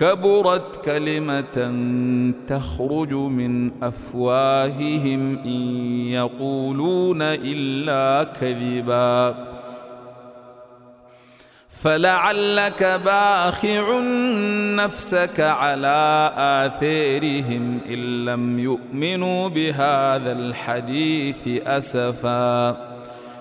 كبرت كلمة تخرج من أفواههم إن يقولون إلا كذبا. فلعلك باخع نفسك على آثيرهم إن لم يؤمنوا بهذا الحديث أسفاً.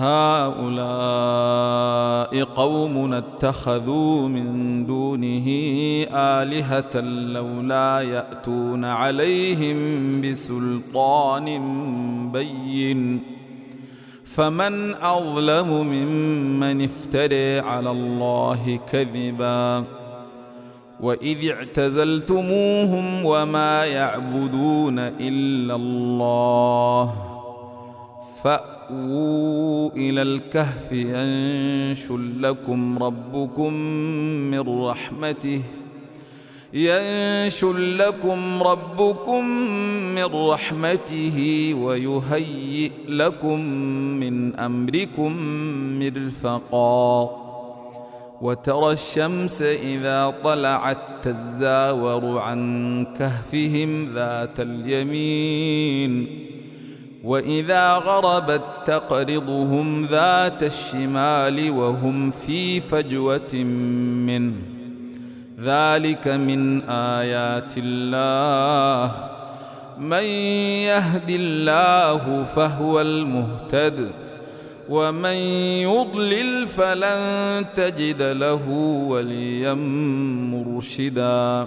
هؤلاء قوم اتخذوا من دونه آلهة لولا يأتون عليهم بسلطان بين. فمن أظلم ممن افتري على الله كذبا. وإذ اعتزلتموهم وما يعبدون إلا الله. فأ فأووا إلى الكهف ينشر لكم ربكم من رحمته ينشر لكم ربكم من رحمته ويهيئ لكم من أمركم مرفقا وترى الشمس إذا طلعت تزاور عن كهفهم ذات اليمين وإذا غربت تقرضهم ذات الشمال وهم في فجوة منه ذلك من آيات الله. من يهد الله فهو المهتد ومن يضلل فلن تجد له وليا مرشدا.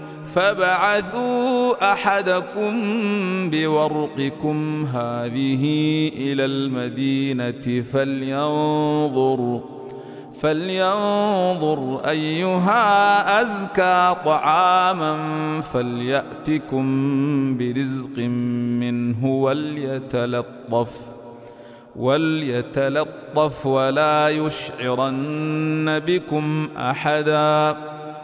فبعثوا أحدكم بورقكم هذه إلى المدينة فلينظر فلينظر أيها أزكى طعاما فليأتكم برزق منه وليتلطف وليتلطف ولا يشعرن بكم أحدا.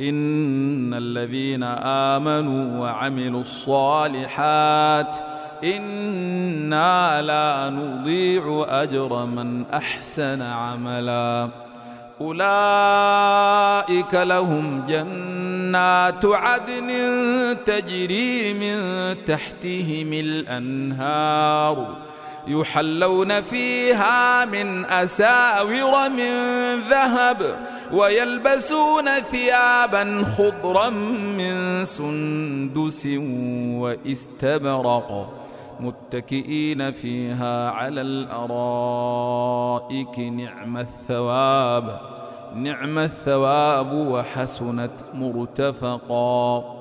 إن الذين آمنوا وعملوا الصالحات إنا لا نضيع أجر من أحسن عملاً أولئك لهم جنات عدن تجري من تحتهم الأنهار يحلون فيها من أساور من ذهب ويلبسون ثيابا خضرا من سندس واستبرق متكئين فيها على الأرائك نعم الثواب نعم الثواب وحسنت مرتفقا.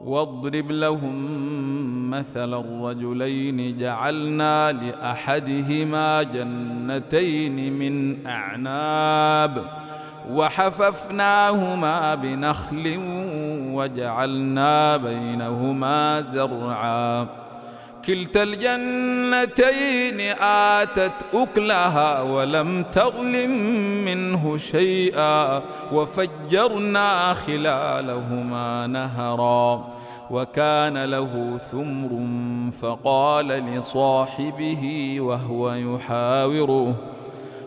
واضرب لهم مثل الرجلين جعلنا لأحدهما جنتين من أعناب. وحففناهما بنخل وجعلنا بينهما زرعا. كلتا الجنتين آتت أكلها ولم تظلم منه شيئا. وفجرنا خلالهما نهرا. وكان له ثمر فقال لصاحبه وهو يحاوره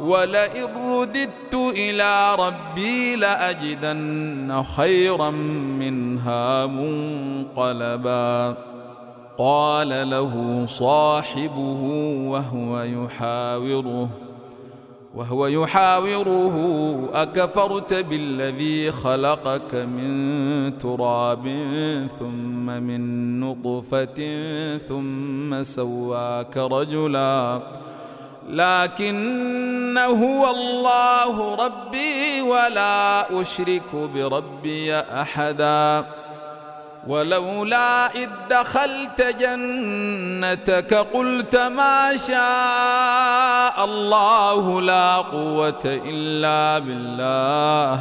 ولئن رددت إلى ربي لأجدن خيرا منها منقلبا. قال له صاحبه وهو يحاوره وهو يحاوره أكفرت بالذي خلقك من تراب ثم من نطفة ثم سواك رجلاً. لكن هو الله ربي ولا أشرك بربي أحدا. ولولا إذ دخلت جنتك قلت ما شاء الله لا قوة إلا بالله.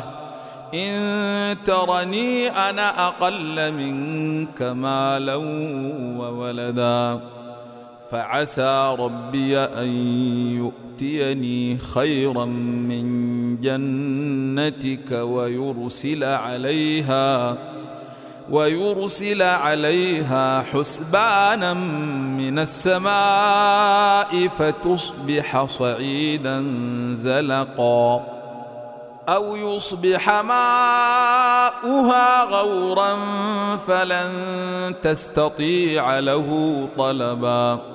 إن ترني أنا أقل منك مالا وولدا. فعسى ربي أن يؤتيني خيرا من جنتك ويرسل عليها ويرسل عليها حسبانا من السماء فتصبح صعيدا زلقا أو يصبح ماؤها غورا فلن تستطيع له طلبا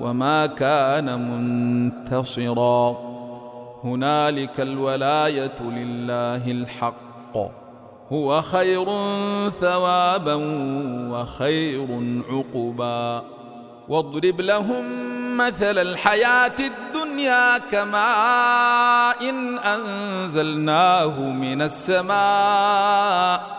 وما كان منتصرا. هنالك الولاية لله الحق. هو خير ثوابا وخير عقبا. واضرب لهم مثل الحياة الدنيا كماء إن أنزلناه من السماء.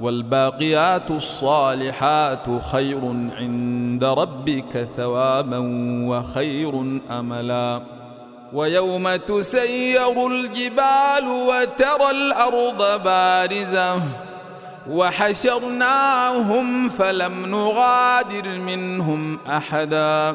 والباقيات الصالحات خير عند ربك ثوابا وخير أملا. ويوم تسير الجبال وترى الأرض بارزة وحشرناهم فلم نغادر منهم أحدا.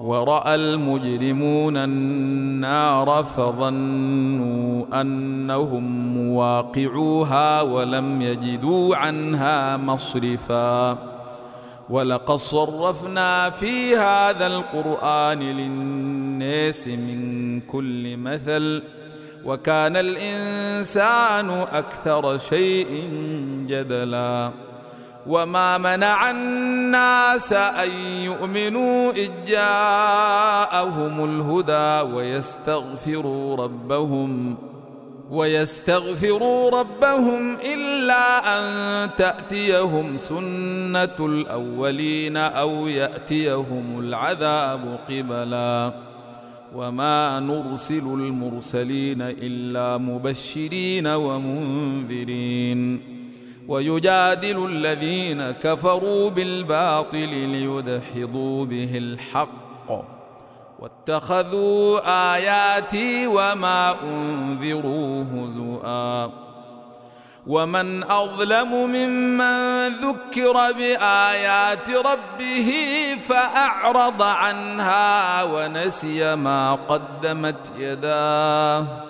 وراى المجرمون النار فظنوا انهم مواقعوها ولم يجدوا عنها مصرفا ولقد صرفنا في هذا القرآن للناس من كل مثل وكان الإنسان أكثر شيء جدلا وما منع الناس أن يؤمنوا إذ جاءهم الهدى ويستغفروا ربهم ۖ ويستغفروا ربهم الا ان تاتيهم سنه الاولين أو ياتيهم العذاب قبلا وما نرسل المرسلين الا مبشرين ومنذرين ويجادل الذين كفروا بالباطل ليدحضوا به الحق. واتخذوا آياتي وما أنذروا هزؤا. ومن أظلم ممن ذكر بآيات ربه فأعرض عنها ونسي ما قدمت يداه.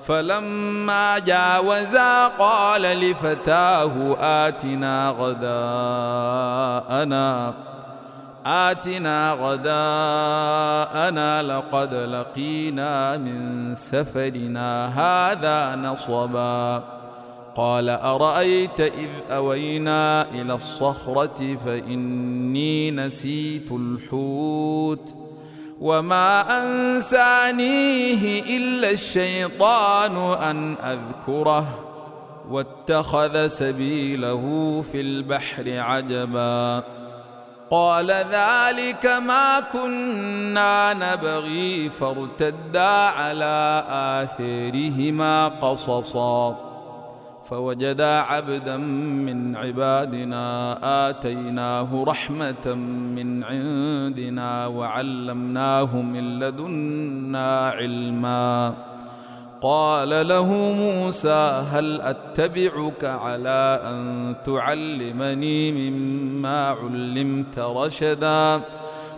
فلما جاوزا قال لفتاه آتنا غداءنا آتنا غداءنا لقد لقينا من سفرنا هذا نصبا. قال أرأيت إذ أوينا إلى الصخرة فإني نسيت الحوت. وما انسانيه الا الشيطان ان اذكره واتخذ سبيله في البحر عجبا قال ذلك ما كنا نبغي فارتدا على اثارهما قصصا فوجدا عبدا من عبادنا آتيناه رحمة من عندنا وعلمناه من لدنا علما. قال له موسى هل أتبعك على أن تعلمني مما علمت رشدا؟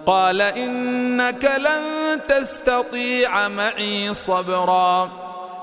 قال إنك لن تستطيع معي صبرا.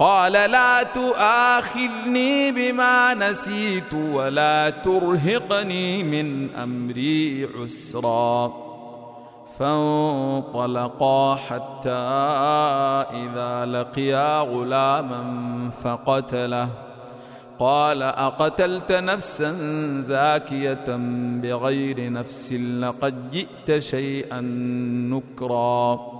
قال لا تؤاخذني بما نسيت ولا ترهقني من أمري عسرا. فانطلقا حتى إذا لقيا غلاما فقتله. قال أقتلت نفسا زاكية بغير نفس لقد جئت شيئا نكرا.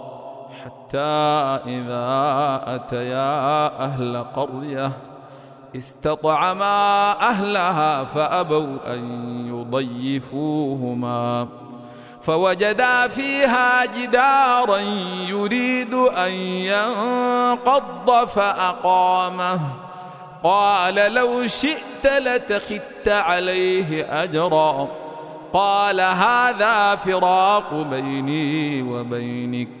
حتى إذا أتيا أهل قرية استطعما أهلها فأبوا أن يضيفوهما. فوجدا فيها جدارا يريد أن ينقض فأقامه. قال لو شئت لتخت عليه أجرا. قال هذا فراق بيني وبينك.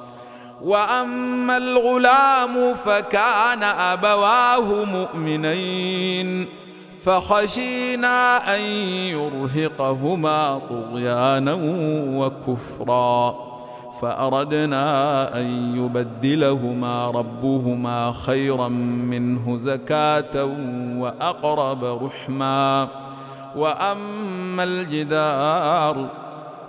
وأما الغلام فكان أبواه مؤمنين فخشينا أن يرهقهما طغيانا وكفرا فأردنا أن يبدلهما ربهما خيرا منه زكاة وأقرب رحما وأما الجدار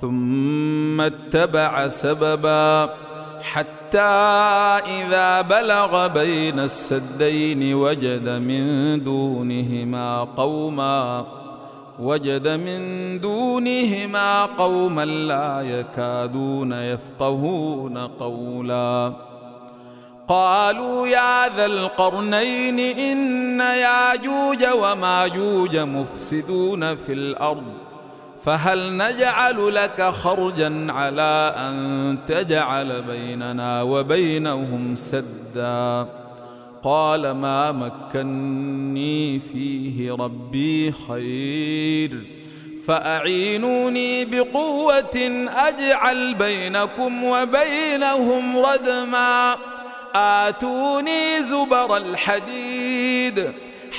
ثم اتبع سببا حتى إذا بلغ بين السدين وجد من دونهما قوما وجد من دونهما قوما لا يكادون يفقهون قولا قالوا يا ذا القرنين إن ياجوج وماجوج مفسدون في الأرض فهل نجعل لك خرجا على أن تجعل بيننا وبينهم سدا؟ قال ما مكني فيه ربي خير. فأعينوني بقوة أجعل بينكم وبينهم ردما. آتوني زبر الحديد.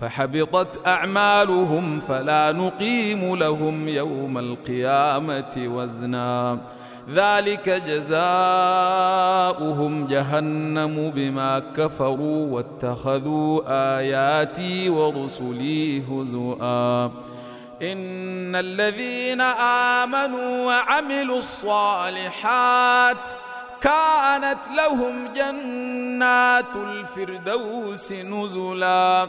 فحبطت أعمالهم فلا نقيم لهم يوم القيامة وزنا. ذلك جزاؤهم جهنم بما كفروا واتخذوا آياتي ورسلي هزؤا. إن الذين آمنوا وعملوا الصالحات كانت لهم جنات الفردوس نزلا.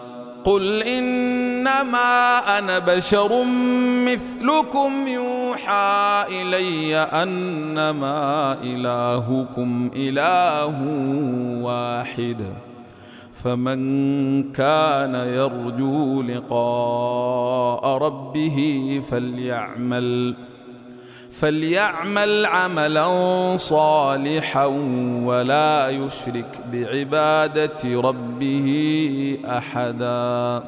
قل انما أنا بشر مثلكم يوحى الي انما الهكم اله واحد فمن كان يرجو لقاء ربه فليعمل فليعمل عملا صالحا ولا يشرك بعبادة ربه أحدا.